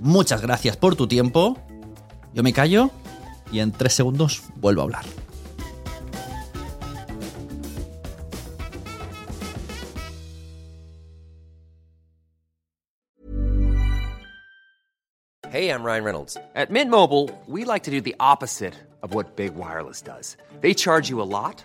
Muchas gracias por tu tiempo. Yo me callo y en tres segundos vuelvo a hablar. Hey, I'm Ryan Reynolds. At Mint Mobile, we like to do the opposite of what Big Wireless does. They charge you a lot,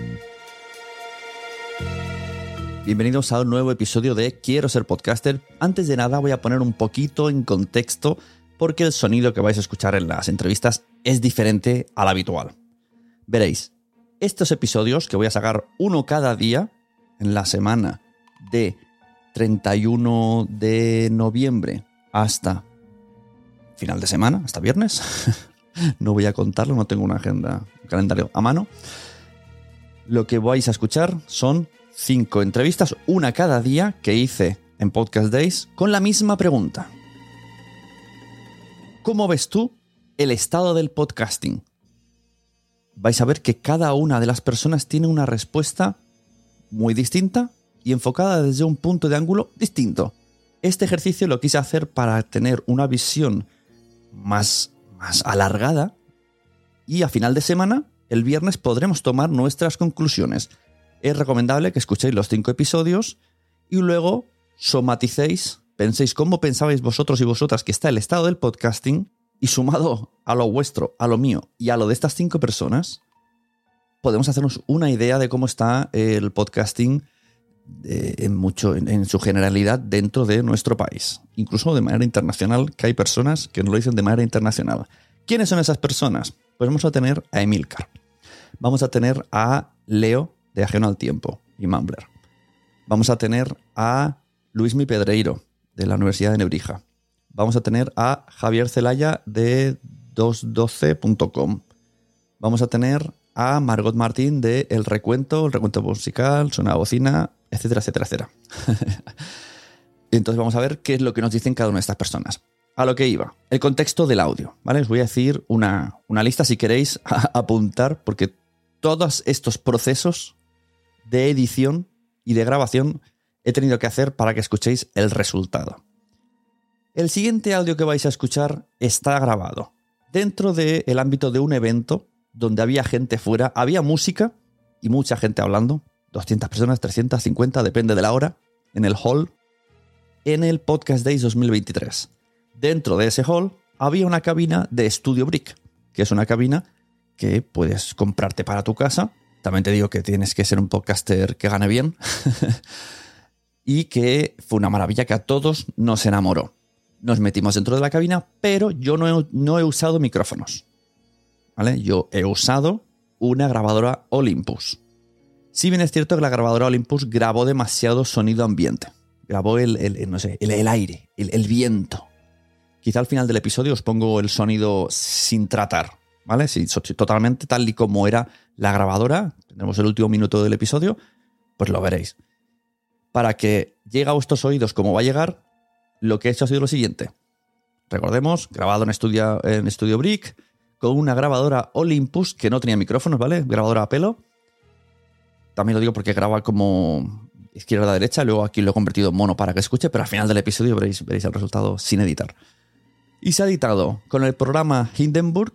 Bienvenidos a un nuevo episodio de Quiero ser podcaster. Antes de nada voy a poner un poquito en contexto porque el sonido que vais a escuchar en las entrevistas es diferente al habitual. Veréis, estos episodios que voy a sacar uno cada día en la semana de 31 de noviembre hasta final de semana, hasta viernes. no voy a contarlo, no tengo una agenda, un calendario a mano. Lo que vais a escuchar son cinco entrevistas, una cada día que hice en Podcast Days con la misma pregunta. ¿Cómo ves tú el estado del podcasting? Vais a ver que cada una de las personas tiene una respuesta muy distinta y enfocada desde un punto de ángulo distinto. Este ejercicio lo quise hacer para tener una visión más, más alargada y a final de semana, el viernes, podremos tomar nuestras conclusiones. Es recomendable que escuchéis los cinco episodios y luego somaticéis, penséis cómo pensabais vosotros y vosotras que está el estado del podcasting y sumado a lo vuestro, a lo mío y a lo de estas cinco personas, podemos hacernos una idea de cómo está el podcasting eh, en, mucho, en, en, su generalidad dentro de nuestro país, incluso de manera internacional, que hay personas que nos lo dicen de manera internacional. ¿Quiénes son esas personas? Pues vamos a tener a Emilcar, vamos a tener a Leo de Ajeno al Tiempo y Mumbler, vamos a tener a Luismi Pedreiro de la Universidad de Nebrija, vamos a tener a Javier Celaya de 212.com, vamos a tener a Margot Martín de El Recuento, El Recuento Musical, Suena Bocina, etcétera, etcétera, etcétera. Entonces vamos a ver qué es lo que nos dicen cada una de estas personas. A lo que iba, el contexto del audio, ¿vale? Os voy a decir una, una lista si queréis apuntar, porque todos estos procesos de edición y de grabación he tenido que hacer para que escuchéis el resultado. El siguiente audio que vais a escuchar está grabado dentro del ámbito de un evento donde había gente fuera, había música y mucha gente hablando, 200 personas, 350, depende de la hora, en el hall, en el Podcast Days 2023. Dentro de ese hall había una cabina de Studio Brick, que es una cabina que puedes comprarte para tu casa. También te digo que tienes que ser un podcaster que gane bien. y que fue una maravilla que a todos nos enamoró. Nos metimos dentro de la cabina, pero yo no he, usado micrófonos. ¿vale? Yo he usado una grabadora Olympus. Si bien es cierto que la grabadora Olympus grabó demasiado sonido ambiente. Grabó el, no sé, el, aire, el viento. Quizá al final del episodio os pongo el sonido sin tratar, ¿vale? So- totalmente tal y como era la grabadora. Tenemos el último minuto del episodio, pues lo veréis. Para que llegue a vuestros oídos como va a llegar, lo que he hecho ha sido lo siguiente. Recordemos, grabado en Estudio, en Studio Brick, con una grabadora Olympus que no tenía micrófonos, ¿vale? Grabadora a pelo. También lo digo porque graba como izquierda a derecha, luego aquí lo he convertido en mono para que escuche, pero al final del episodio veréis, veréis el resultado sin editar. Y se ha editado con el programa Hindenburg,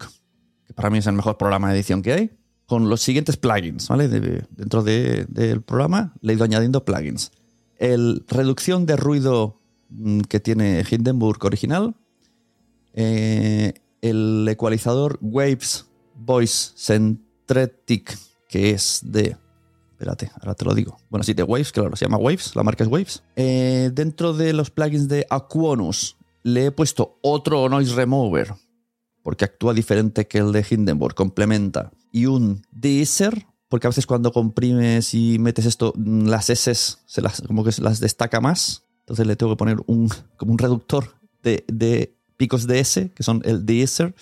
que para mí es el mejor programa de edición que hay, con los siguientes plugins, ¿vale? De- dentro de- del programa le he ido añadiendo plugins. El reducción de ruido mm, que tiene Hindenburg original, eh, el ecualizador Waves Voice Centretic, que es de. Espérate, ahora te lo digo. Bueno, sí, de Waves, claro, se llama Waves, la marca es Waves. Eh, dentro de los plugins de Aquonus le he puesto otro noise remover, porque actúa diferente que el de Hindenburg, complementa. Y un deesser, porque a veces cuando comprimes y metes esto, mm, las S se las, como que se las destaca más. Entonces le tengo que poner un, como un reductor de, de picos de S, que son el deesser.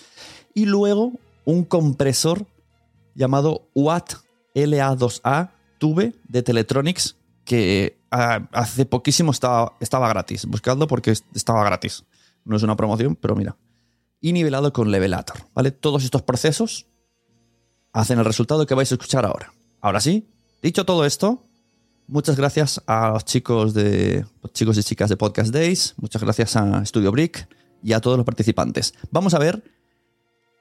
Y luego un compresor llamado Watt LA2A Tube de Teletronics que ah, hace poquísimo estaba, estaba gratis. Buscadlo porque es- estaba gratis. No es una promoción, pero mira. Y nivelado con Levelator, ¿vale? Todos estos procesos hacen el resultado que vais a escuchar ahora. Ahora sí, dicho todo esto, muchas gracias a los chicos de los chicos y chicas de Podcast Days, muchas gracias a Studio Brick y a todos los participantes. Vamos a ver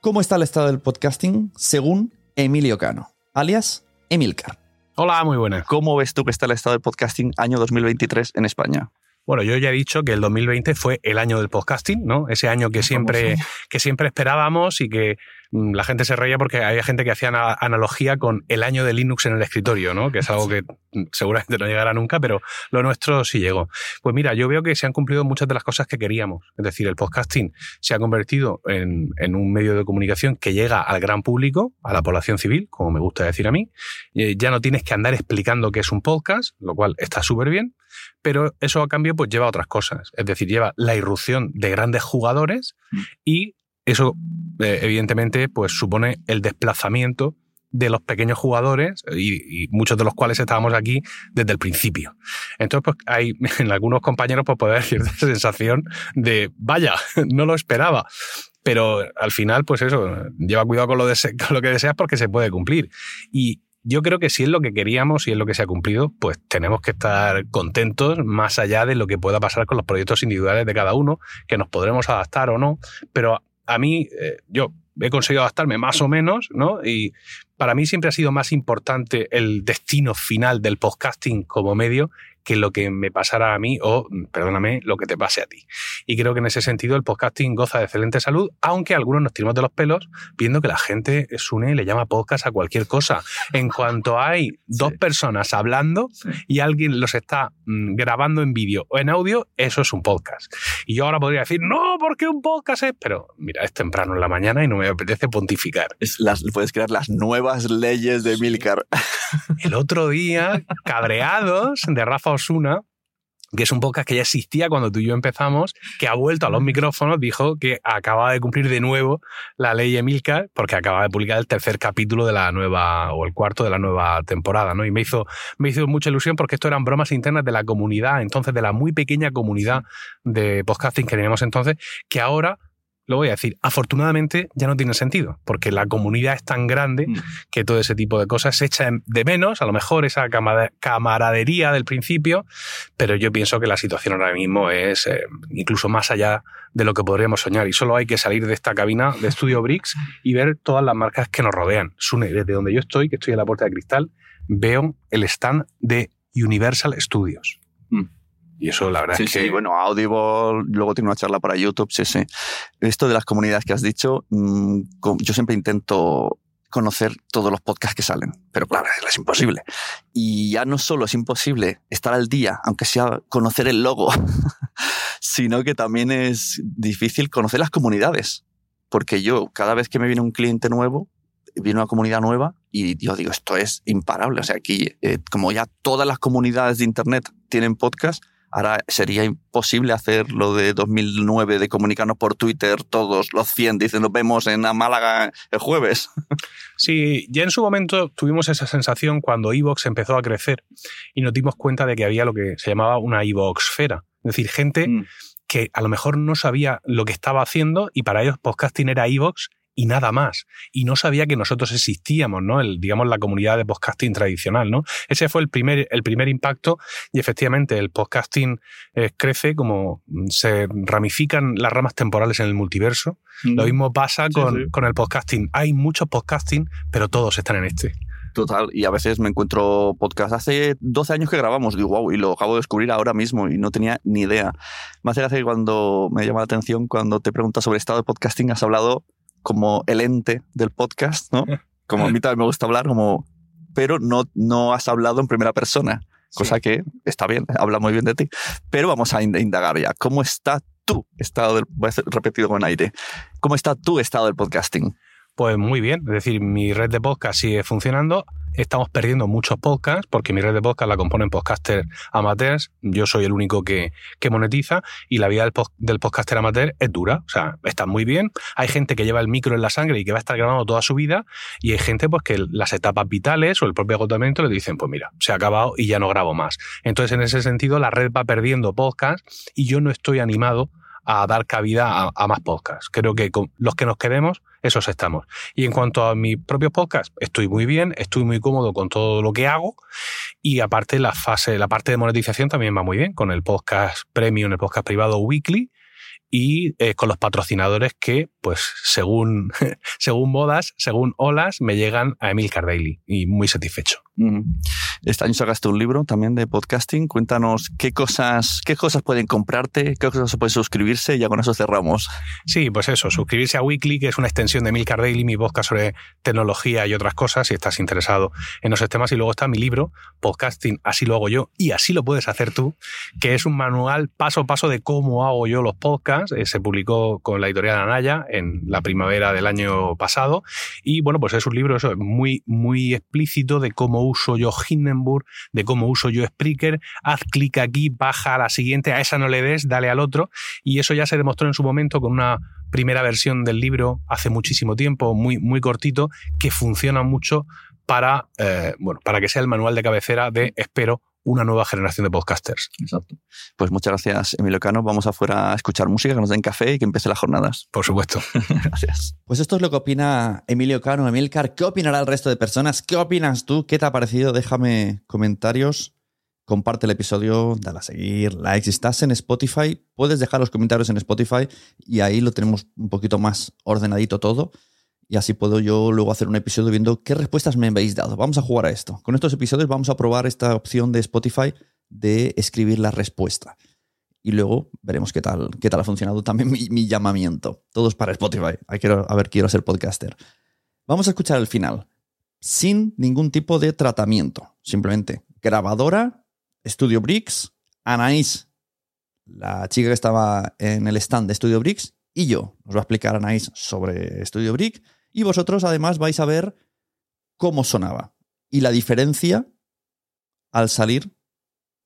cómo está el estado del podcasting según Emilio Cano, alias Emilcar. Hola, muy buenas. ¿Cómo ves tú que está el estado del podcasting año 2023 en España? Bueno, yo ya he dicho que el 2020 fue el año del podcasting, ¿no? Ese año que siempre, que siempre esperábamos y que la gente se reía porque había gente que hacía ana- analogía con el año de Linux en el escritorio, ¿no? Que es algo que mm, seguramente no llegará nunca, pero lo nuestro sí llegó. Pues mira, yo veo que se han cumplido muchas de las cosas que queríamos. Es decir, el podcasting se ha convertido en, en un medio de comunicación que llega al gran público, a la población civil, como me gusta decir a mí. Eh, ya no tienes que andar explicando qué es un podcast, lo cual está súper bien pero eso a cambio pues lleva a otras cosas. Es decir, lleva la irrupción de grandes jugadores y eso eh, evidentemente pues supone el desplazamiento de los pequeños jugadores y, y muchos de los cuales estábamos aquí desde el principio. Entonces, pues hay en algunos compañeros pues puede haber cierta sensación de vaya, no lo esperaba. Pero al final, pues eso, lleva cuidado con lo, con lo que deseas porque se puede cumplir. Y yo creo que si es lo que queríamos y es lo que se ha cumplido, pues tenemos que estar contentos más allá de lo que pueda pasar con los proyectos individuales de cada uno, que nos podremos adaptar o no. Pero a mí, eh, yo he conseguido adaptarme más o menos, ¿no? Y para mí siempre ha sido más importante el destino final del podcasting como medio que lo que me pasara a mí o, perdóname, lo que te pase a ti. Y creo que en ese sentido el podcasting goza de excelente salud, aunque algunos nos tiramos de los pelos viendo que la gente Sune y le llama podcast a cualquier cosa. En cuanto hay dos personas hablando y alguien los está mm, grabando en vídeo o en audio, eso es un podcast. Y yo ahora podría decir, no, porque un podcast es... Pero mira, es temprano en la mañana y no me apetece pontificar. Las, puedes crear las nuevas leyes de Milcar. El otro día, Cabreados, de Rafa Osuna, que es un podcast que ya existía cuando tú y yo empezamos, que ha vuelto a los micrófonos, dijo que acaba de cumplir de nuevo la ley Emilcar, porque acaba de publicar el tercer capítulo de la nueva, o el cuarto de la nueva temporada, ¿no? Y me hizo, me hizo mucha ilusión porque esto eran bromas internas de la comunidad, entonces de la muy pequeña comunidad de podcasting que teníamos entonces, que ahora lo voy a decir, afortunadamente ya no tiene sentido, porque la comunidad es tan grande Mm. que todo ese tipo de cosas se echa de menos, a lo mejor esa camaradería del principio, pero yo pienso que la situación ahora mismo es eh, incluso más allá de lo que podríamos soñar y solo hay que salir de esta cabina de Studio Bricks y ver todas las marcas que nos rodean. Sune, desde donde yo estoy, que estoy en la puerta de cristal, veo el stand de Universal Studios. Mm. Y eso la verdad Sí, es que... sí, bueno, Audible, luego tiene una charla para YouTube, sí, sí. Esto de las comunidades que has dicho, mm, yo siempre intento conocer todos los podcasts que salen, pero claro, es imposible. Y ya no solo es imposible estar al día, aunque sea conocer el logo, sino que también es difícil conocer las comunidades. Porque yo, cada vez que me viene un cliente nuevo, viene una comunidad nueva y yo digo, esto es imparable. O sea, aquí, eh, como ya todas las comunidades de Internet tienen podcast, ahora sería imposible hacer lo de 2009 de comunicarnos por Twitter todos los 100, dicen nos vemos en Málaga el jueves. Sí, ya en su momento tuvimos esa sensación cuando Evox empezó a crecer y nos dimos cuenta de que había lo que se llamaba una Evoxfera. Es decir, gente Mm. que a lo mejor no sabía lo que estaba haciendo y para ellos podcasting era Evox y nada más. Y no sabía que nosotros existíamos, ¿no? El, digamos, la comunidad de podcasting tradicional, ¿no? Ese fue el primer, el primer impacto y efectivamente el podcasting eh, crece como se ramifican las ramas temporales en el multiverso. Lo mismo pasa Sí, con, sí. con el podcasting. Hay muchos podcasting, pero todos están en este. Total, y a veces me encuentro podcast. Hace 12 años que grabamos, digo, wow, y lo acabo de descubrir ahora mismo y no tenía ni idea. Me hace gracia que cuando me llama la atención, cuando te preguntas sobre el estado de podcasting, has hablado como el ente del podcast, ¿no? Como a mí también me gusta hablar, como, pero no, no has hablado en primera persona, cosa que está bien, habla muy bien de ti. Pero vamos a ind- indagar ya. ¿Cómo está tu estado del, voy a hacer repetido con aire, ¿cómo está tu estado del podcasting? Pues muy bien, es decir, mi red de podcast sigue funcionando. Estamos perdiendo muchos podcasts porque mi red de podcast la componen podcasters amateurs. Yo soy el único que, que monetiza y la vida del, pod- del podcaster amateur es dura. O sea, está muy bien. Hay gente que lleva el micro en la sangre y que va a estar grabando toda su vida y hay gente pues que las etapas vitales o el propio agotamiento le dicen, pues mira, se ha acabado y ya no grabo más. Entonces, en ese sentido, la red va perdiendo podcasts y yo no estoy animado a dar cabida a, más podcasts. Creo que con los que nos quedemos, esos estamos. Y en cuanto a mis propios podcasts, estoy muy bien, estoy muy cómodo con todo lo que hago y aparte la fase, la parte de monetización también va muy bien con el podcast premium, el podcast privado weekly y eh, con los patrocinadores que, pues, según, según modas, según olas, me llegan a Emilcar Daily y muy satisfecho. Este año sacaste un libro también de podcasting. Cuéntanos qué cosas, qué cosas pueden comprarte, qué cosas pueden suscribirse y ya con eso cerramos. Sí, pues eso, suscribirse a Weekly, que es una extensión de Milcar Daily, mi podcast sobre tecnología y otras cosas, si estás interesado en esos temas. Y luego está mi libro, Podcasting, así lo hago yo, y así lo puedes hacer tú, que es un manual paso a paso de cómo hago yo los podcasts. Eh, Se publicó con la editorial Anaya en la primavera del año pasado. Y bueno, pues es un libro muy, muy explícito de cómo uso yo Hindenburg, de cómo uso yo Spreaker. Haz clic aquí, baja a la siguiente, a esa no le des, dale al otro. Y eso ya se demostró en su momento con una primera versión del libro hace muchísimo tiempo, muy, muy cortito, que funciona mucho para, eh, bueno, para que sea el manual de cabecera de, espero, una nueva generación de podcasters. Exacto. Pues muchas gracias, Emilio Cano. Vamos afuera a escuchar música, que nos den café y que empiecen las jornadas. Por supuesto. Gracias. Pues esto es lo que opina Emilio Cano. Emilcar, ¿qué opinará el resto de personas? ¿Qué opinas tú? ¿Qué te ha parecido? Déjame comentarios. Comparte el episodio, dale a seguir, like. Si estás en Spotify, puedes dejar los comentarios en Spotify y ahí lo tenemos un poquito más ordenadito todo. Y así puedo yo luego hacer un episodio viendo qué respuestas me habéis dado. Vamos a jugar a esto. Con estos episodios vamos a probar esta opción de Spotify de escribir la respuesta. Y luego veremos qué tal, qué tal ha funcionado también mi, mi llamamiento. Todos para Spotify. Quiero, a ver, quiero ser podcaster. Vamos a escuchar el final. Sin ningún tipo de tratamiento. Simplemente grabadora, Studio Bricks, Anaís, la chica que estaba en el stand de Studio Bricks, y yo. Os va a explicar Anaís sobre Studio Brick. Y vosotros además vais a ver cómo sonaba. Y la diferencia al salir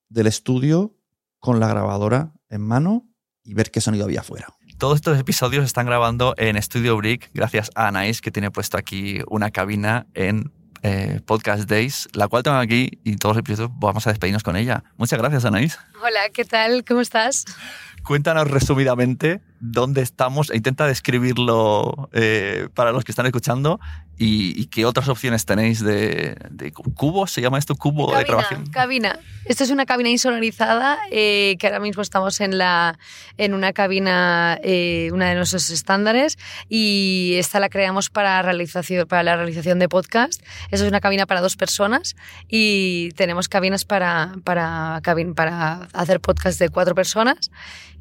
del estudio con la grabadora en mano y ver qué sonido había afuera. Todos estos episodios se están grabando en Studio Brick, gracias a Anaís, que tiene puesto aquí una cabina en eh, Podcast Days, la cual tengo aquí y todos los episodios vamos a despedirnos con ella. Muchas gracias, Anaís. Hola, ¿qué tal? ¿Cómo estás? Cuéntanos resumidamente dónde estamos e intenta describirlo eh, para los que están escuchando y, y qué otras opciones tenéis de, de cubo, ¿se llama esto? Cubo de Cabina, grabación. cabina. Esto es una cabina insonorizada eh, que ahora mismo estamos en, la, en una cabina, eh, una de nuestros estándares y esta la creamos para, realización, para la realización de podcast. Esta es una cabina para dos personas y tenemos cabinas para, para, cabin- para hacer podcast de cuatro personas,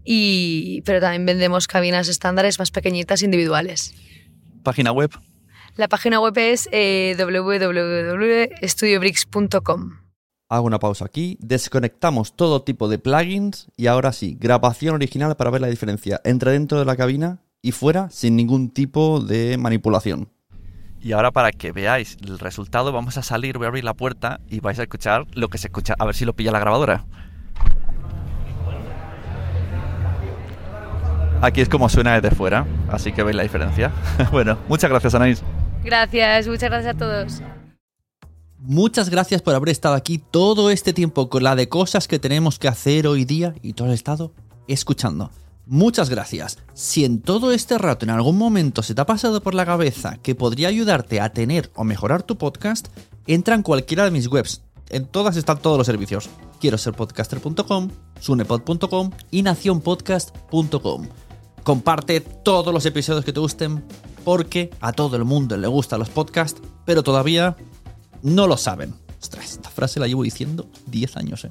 y, pero también vendemos cabinas estándares más pequeñitas individuales. Página web. La página web es eh, www.studiobricks.com. Hago una pausa aquí, desconectamos todo tipo de plugins y ahora sí, grabación original para ver la diferencia entre dentro de la cabina y fuera sin ningún tipo de manipulación. Y ahora para que veáis el resultado vamos a salir, voy a abrir la puerta y vais a escuchar lo que se escucha, a ver si lo pilla la grabadora. Aquí es como suena desde fuera, así que veis la diferencia. bueno, muchas gracias Anaís. Gracias, muchas gracias a todos. Muchas gracias por haber estado aquí todo este tiempo con la de cosas que tenemos que hacer hoy día y todo el estado escuchando. Muchas gracias. Si en todo este rato en algún momento se te ha pasado por la cabeza que podría ayudarte a tener o mejorar tu podcast, entra en cualquiera de mis webs. En todas están todos los servicios. Quiero ser podcaster.com, sunepod.com y nacionpodcast.com. Comparte todos los episodios que te gusten porque a todo el mundo le gustan los podcasts, pero todavía no lo saben. Ostras, esta frase la llevo diciendo 10 años, ¿eh?